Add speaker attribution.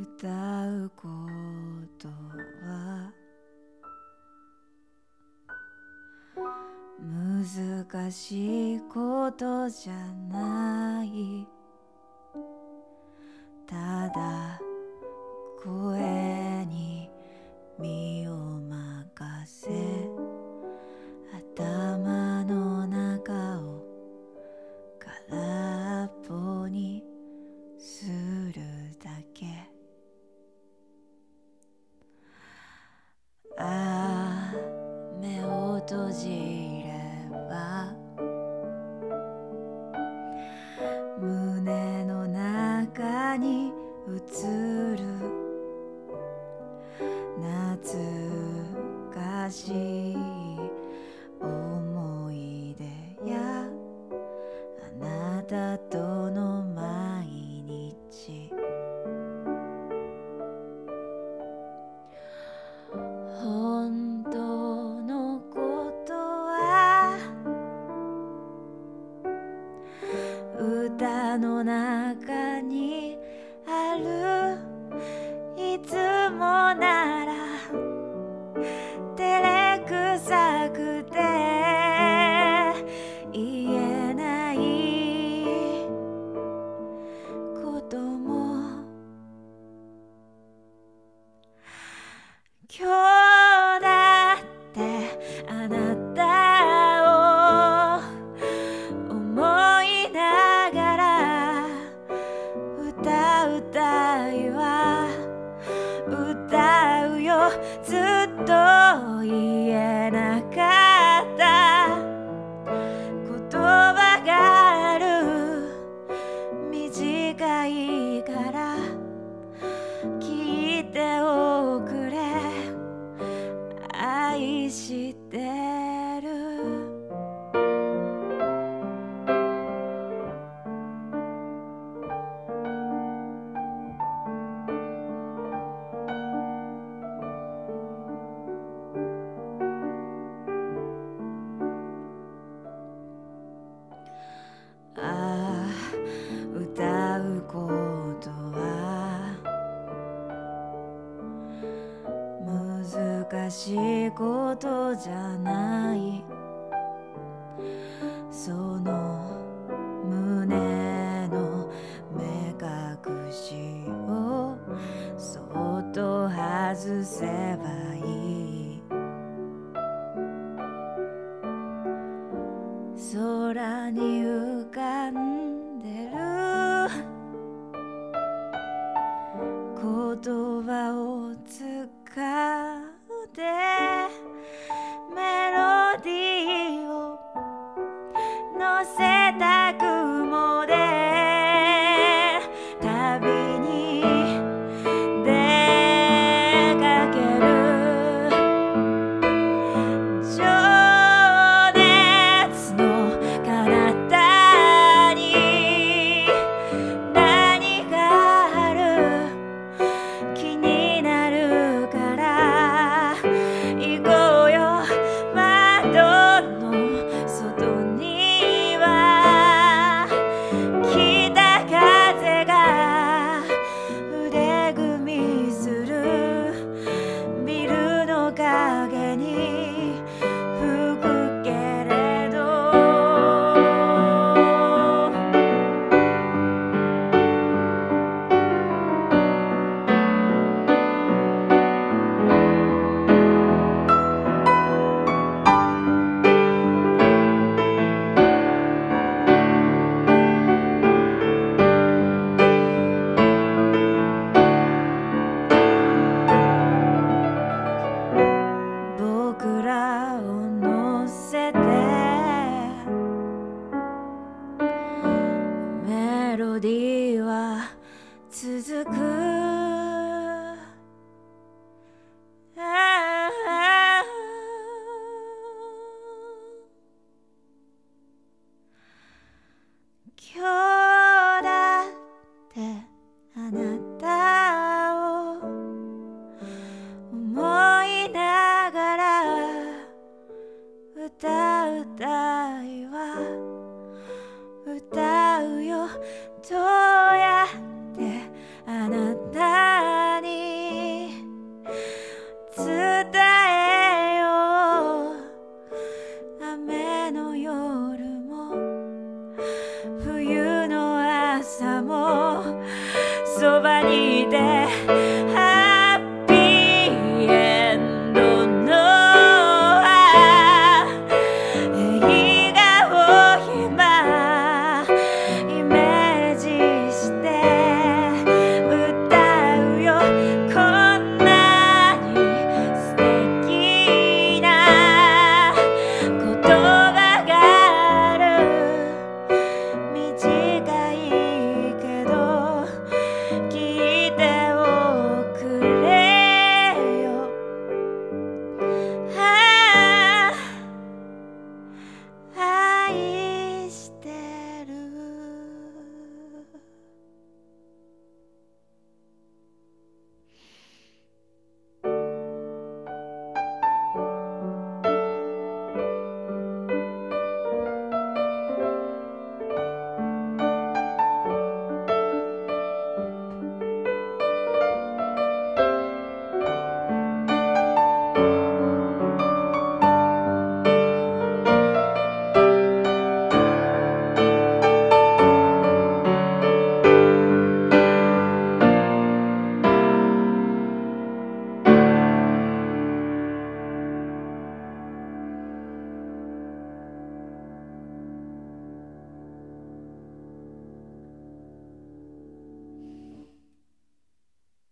Speaker 1: 歌うことは難しいことじゃない。ただ声に身を任せ。懐かしい思い出やあなたとの毎日。本当のことは歌の中にある。いつも照れくさくて。して難しいことじゃない。その胸の目隠しをそっと外せばいい。空に浮かんでる。言葉を使う。でメロディーロディーは続く。今日だってあなたを思いながら歌うた